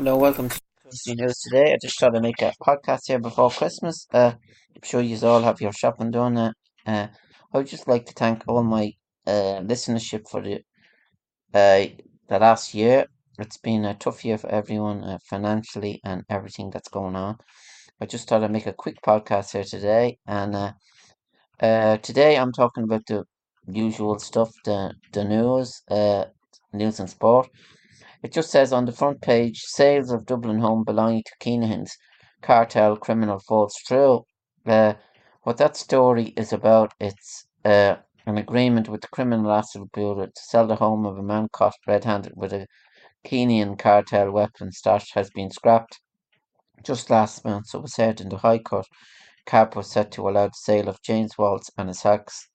Hello, welcome to Christy News today. I just thought I'd make a podcast here before Christmas. Uh, I'm sure you all have your shopping done. Uh, uh, I would just like to thank all my uh, listenership for the uh, the last year. It's been a tough year for everyone uh, financially and everything that's going on. I just thought I'd make a quick podcast here today, and uh, uh, today I'm talking about the usual stuff, the the news, uh, news and sport. It just says on the front page, sales of Dublin home belonging to Kinahan's cartel criminal falls through. Uh, what that story is about, it's uh, an agreement with the Criminal Asset Bureau to sell the home of a man caught red-handed with a Kinahan cartel weapon stash has been scrapped. Just last month, so it was heard in the High Court. CAB was set to allow the sale of James Waltz and his ex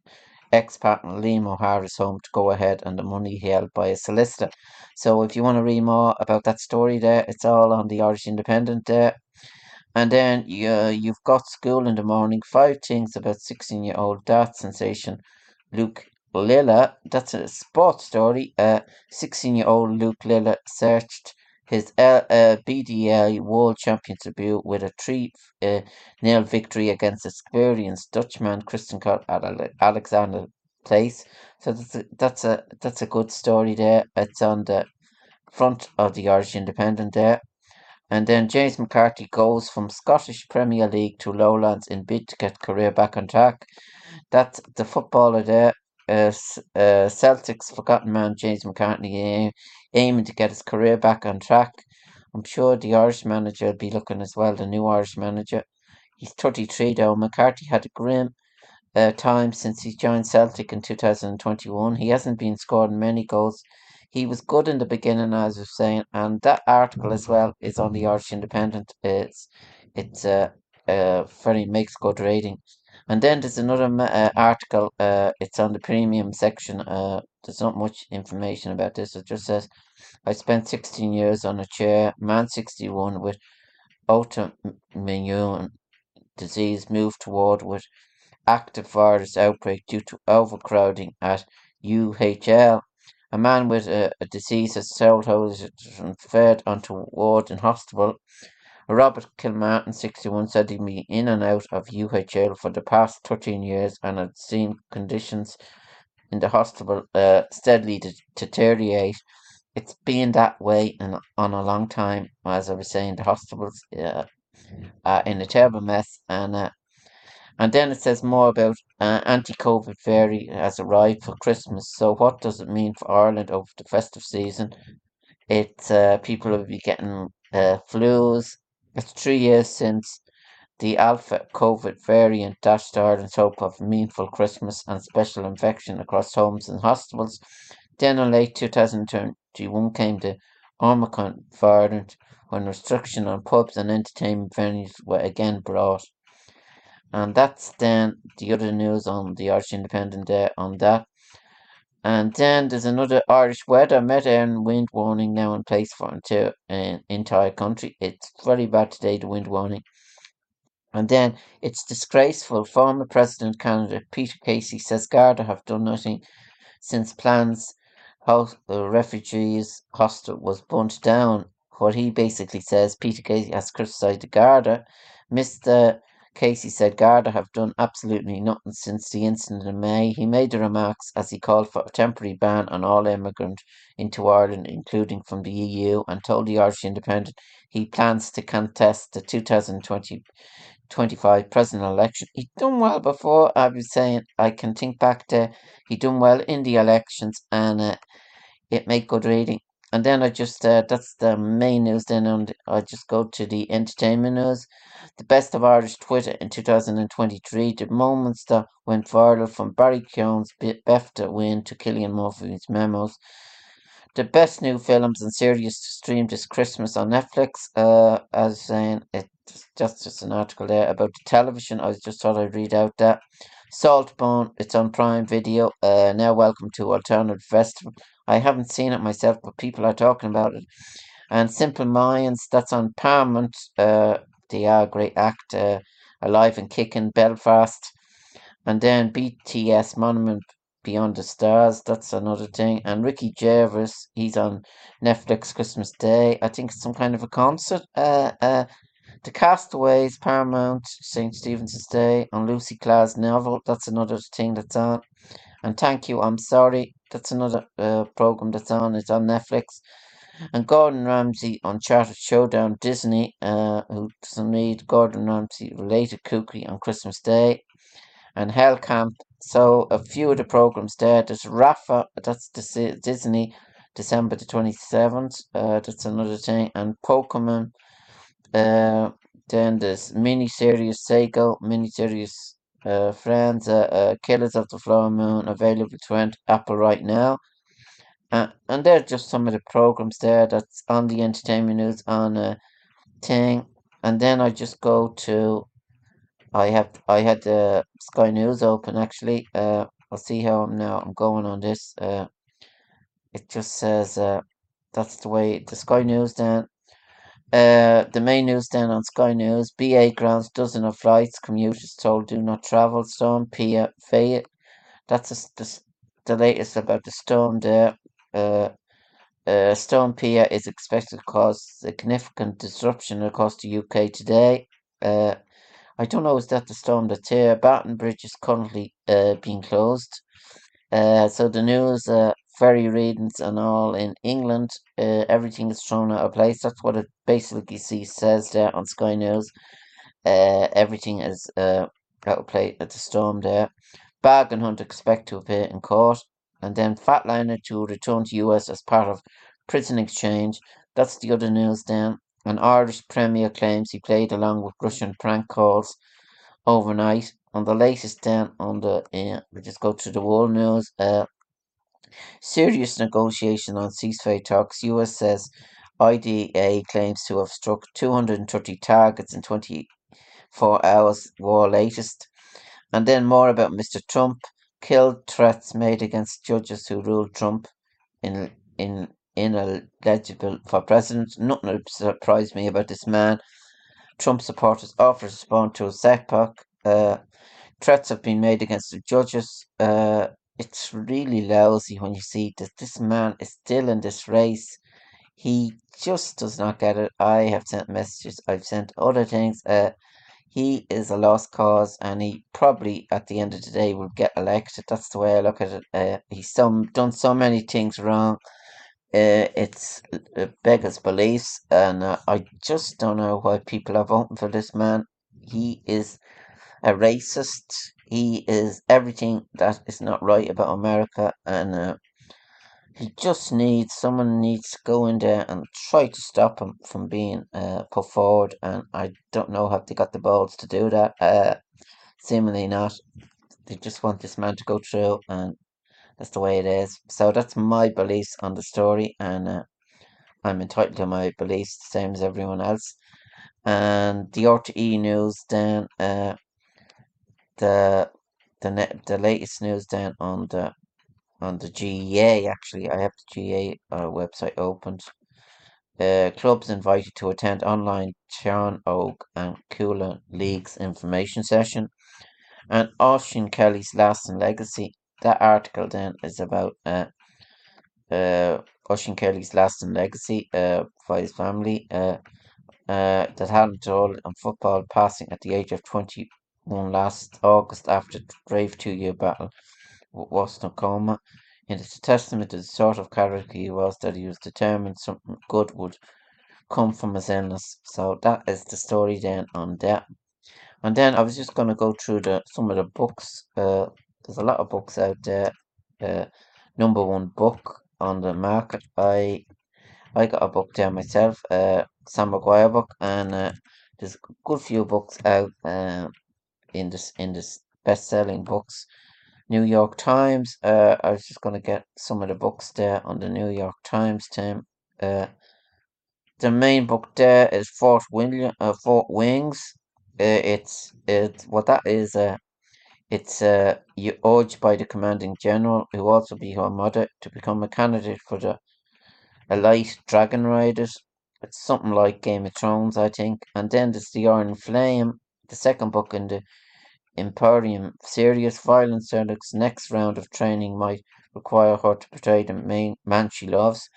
ex-partner Liam O'Hara's home to go ahead and the money held by a solicitor. So if you want to read more about that story there, it's all on the Irish Independent there. And then uh, you've got school in the morning. Five things about 16-year-old dart sensation Luke Littler. That's a sports story. Uh, 16-year-old Luke Littler searched his uh, uh, BDL World Champions debut with a 3 uh, nil victory against experienced Dutchman Christian at Alexandra Palace. So that's a, that's a that's a good story there. It's on the front of the Irish Independent there. And then James McCarthy goes from Scottish Premier League to Lowlands in bid to get career back on track. That's the footballer there. Uh, uh, Celtic's forgotten man James McCarthy aim, aiming to get his career back on track. I'm sure the Irish manager will be looking as well, the new Irish manager. He's 33 though. McCarthy had a grim uh, time since he joined Celtic in 2021. He hasn't been scoring many goals. He was good in the beginning, as I was saying, and that article as well is on the Irish Independent. It's it's uh, uh very makes good rating. And then there's another uh, article. Uh, it's on the premium section. Uh, there's not much information about this. It just says, "I spent 16 years on a chair. Man 61 with autoimmune disease moved toward with active virus outbreak due to overcrowding at UHL. A man with a, a disease has sold and fed onto ward in hospital Robert Kilmartin, 61, said he'd been in and out of UHL for the past 13 years and had seen conditions in the hospital uh, steadily deteriorate. It's been that way in, on a long time, as I was saying. The hospitals uh, are in a terrible mess, and uh, and then it says more about uh, anti-COVID variant has arrived for Christmas. So what does it mean for Ireland over the festive season? It's uh, people will be getting uh, flus, it's three years since the Alpha COVID variant dashed Ireland's hope of a meaningful Christmas and special infection across homes and hospitals. Then in late 2021 came the Omicron variant when restriction on pubs and entertainment venues were again brought. And that's then the other news on the Irish Independent Day on that. And then there's another Irish weather meta and wind warning now in place for the uh, entire country. It's very bad today, the wind warning. And then it's disgraceful. Former President candidate Peter Casey says Garda have done nothing since plans house the refugees hostel was burnt down. What he basically says, Peter Casey has criticised the Garda. Mr. Casey said Garda have done absolutely nothing since the incident in May. He made the remarks as he called for a temporary ban on all immigrants into Ireland, including from the EU, and told the Irish Independent he plans to contest the 2025 presidential election. He done well before. I was saying I can think back to he done well in the elections, and uh, it made good reading. And then I just uh, that's the main news. Then and I just go to the entertainment news. The best of Irish Twitter in 2023. The moments that went viral from Barry Keoghan's BAFTA win to Cillian Murphy's memos. The best new films and series to stream this Christmas on Netflix. Uh, as saying, it's just just an article there about the television. I just thought I'd read out that. Saltburn, it's on Prime Video. Uh, now welcome to Alternative Festival. I haven't seen it myself, but people are talking about it. And Simple Minds, that's on Paramount. Uh, they are a great act, uh, alive and kicking Belfast. And then BTS Monument Beyond the Stars, that's another thing. And Ricky Gervais, he's on Netflix Christmas Day. I think it's some kind of a concert. Uh, uh, the Castaways, Paramount, St. Stephen's Day, on Lucy Clarke's novel, that's another thing that's on. And Thank You, I'm Sorry, that's another uh, program that's on. It's on Netflix. And Gordon Ramsay, Uncharted Showdown, Disney, uh, who doesn't need Gordon Ramsay related cookie on Christmas Day. And Hell Camp. So a few of the programs there. There's Rafa, that's Disney, December the 27th. Uh, that's another thing. And Pokemon. Uh, then there's mini series Seiko, mini series uh, Friends, uh, uh, Killers of the Flower Moon, available to rent Apple right now. Uh, and they're just some of the programs there that's on the entertainment news on a thing. And then I just go to, I have I had the Sky News open actually. Uh, I'll see how I'm now. I'm going on this. Uh, it just says uh, that's the way the Sky News then uh, the main news then on Sky News BA grounds dozen of flights, commuters told do not travel. Storm Pia Fayette. That's a, the, the latest about the storm there. Uh, uh, Storm Pia is expected to cause significant disruption across the UK today. Uh, I don't know, is that the storm that's here? Barton Bridge is currently uh, being closed. Uh, so the news, uh, ferry readings and all in England, uh, everything is thrown out of place. That's what it basically says there on Sky News. Uh, everything is uh, out of place at the storm there. Bargain Hunt expect to appear in court. And then Fatliner to return to US as part of prison exchange. That's the other news then. An Irish Premier claims he played along with Russian prank calls overnight. On the latest then on the, uh, we just go to the world news. Uh, Serious negotiation on ceasefire talks. US says IDF claims to have struck 230 targets in 24 hours, war latest. And then more about Mr. Trump. Killed threats made against judges who ruled Trump in in ineligible for president. Nothing surprised me about this man. Trump supporters to respond to a setback. Uh, threats have been made against the judges. Uh, it's really lousy when you see that this man is still in this race. He just does not get it. I have sent messages. I've sent other things. Uh, he is a lost cause, and he probably at the end of the day will get elected. That's the way I look at it. Uh, he's some done so many things wrong. Uh, it's uh, beggars beliefs, and uh, I just don't know why people are voting for this man. He is a racist. He is everything that is not right about America, and uh, he just needs someone needs to go in there and try to stop him from being uh, put forward. And I don't know if they got the balls to do that. Uh, seemingly not. They just want this man to go through, and that's the way it is. So that's my beliefs on the story, and uh, I'm entitled to my beliefs, the same as everyone else. And the RTE news then. Uh, the the net, the latest news then on the on the GAA actually I have the GAA uh, website opened. Uh, clubs invited to attend online Sean Oak and Coola League's information session. And Oisín Kelly's lasting legacy. That article then is about uh, uh, Oisín Kelly's lasting legacy uh, for his family uh, uh, that hadn't told on football, passing at the age of 20, won last August after a brave two-year battle with osteosarcoma. And it's a testament to the sort of character he was that he was determined something good would come from his illness. So that is the story then on that. And then I was just going to go through the some of the books. Uh, there's a lot of books out there. Uh, number one book on the market. I I got a book there myself, uh, Sam Maguire book, and uh, there's a good few books out uh, in this in this best-selling books. New York Times. Uh, I was just gonna get some of the books there on the New York Times, Tim. Uh, the main book there is Fort William, uh, Fort Wings. Uh, it's it's what that is. Uh, it's uh, you urged by the commanding general, who also be her mother, to become a candidate for the elite dragon riders. It's something like Game of Thrones, I think. And then there's the Iron Flame, the second book in the Imperium. Serious violence Eric's next round of training might require her to portray the main man she loves.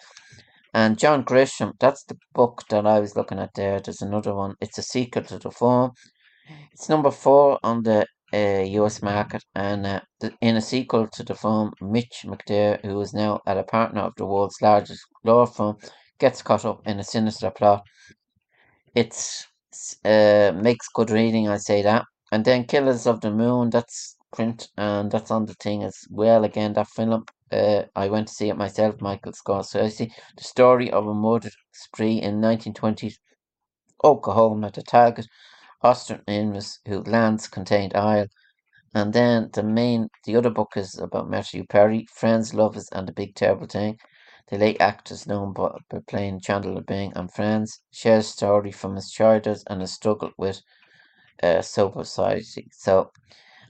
And John Grisham, that's the book that I was looking at there. There's another one. It's a sequel to the form. It's number four on the uh, US market, and uh, the, in a sequel to the film, Mitch McDeere, who is now a partner of the world's largest law firm, gets caught up in a sinister plot. It's uh, makes good reading, I say that. And then Killers of the Moon, that's print, and that's on the thing as well. Again, that film, uh, I went to see it myself, Michael Scorsese. The story of a murder spree in 1920s Oklahoma the target Austin Innes, who lands contained Isle. And then the main, the other book is about Matthew Perry, Friends, Lovers, and the Big Terrible Thing. The late actor is known by, by playing Chandler Bing and Friends, shares story from his childhood and his struggle with uh, sober society. So,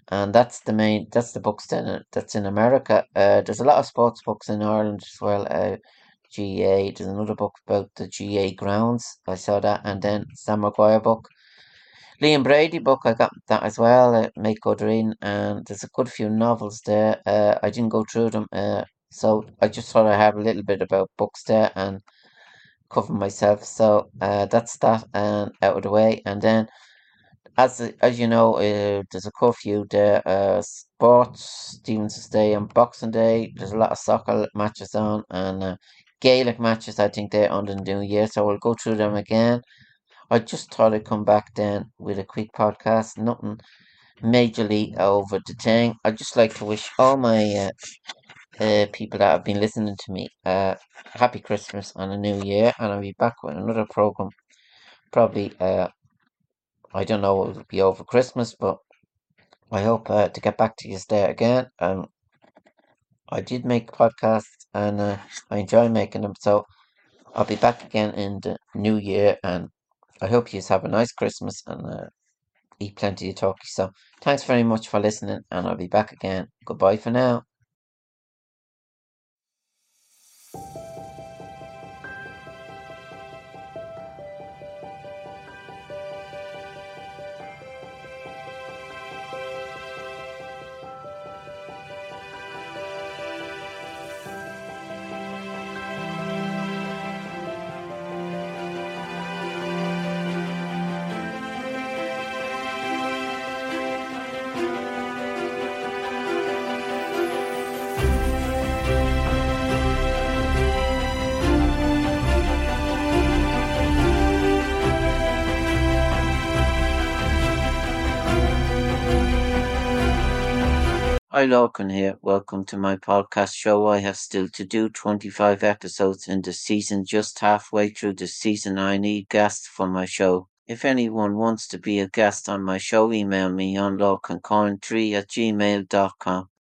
and that's the main, that's the books then that's in America. Uh, there's a lot of sports books in Ireland as well. Uh, GA. There's another book about the GA grounds. I saw that, and then Sam Maguire book. Liam Brady book, I got that as well. Uh, Make Good Reading, and there's a good few novels there. Uh, I didn't go through them, uh, so I just thought I'd have a little bit about books there and cover myself. So uh, that's that and out of the way, and then as as you know, uh, there's a curfew there. Uh, sports, Stevenson's Day and Boxing Day. There's a lot of soccer matches on and uh, Gaelic matches. I think they're on the New Year, so we'll go through them again. I just thought I'd come back then with a quick podcast. Nothing majorly over the thing. I'd just like to wish all my uh, uh, people that have been listening to me uh, happy Christmas and a new year, and I'll be back with another program. Probably, uh, I don't know, it'll be over Christmas, but I hope uh, to get back to you there again. Um, I did make podcasts and uh, I enjoy making them, so I'll be back again in the new year and I hope you have a nice Christmas and uh, eat plenty of turkey. So, thanks very much for listening, and I'll be back again. Goodbye for now. Hi, Lorcan here. Welcome to my podcast show. I have still to do 25 episodes in the season. Just halfway through the season, I need guests for my show. If anyone wants to be a guest on my show, email me on lorcancoin3 at gmail.com.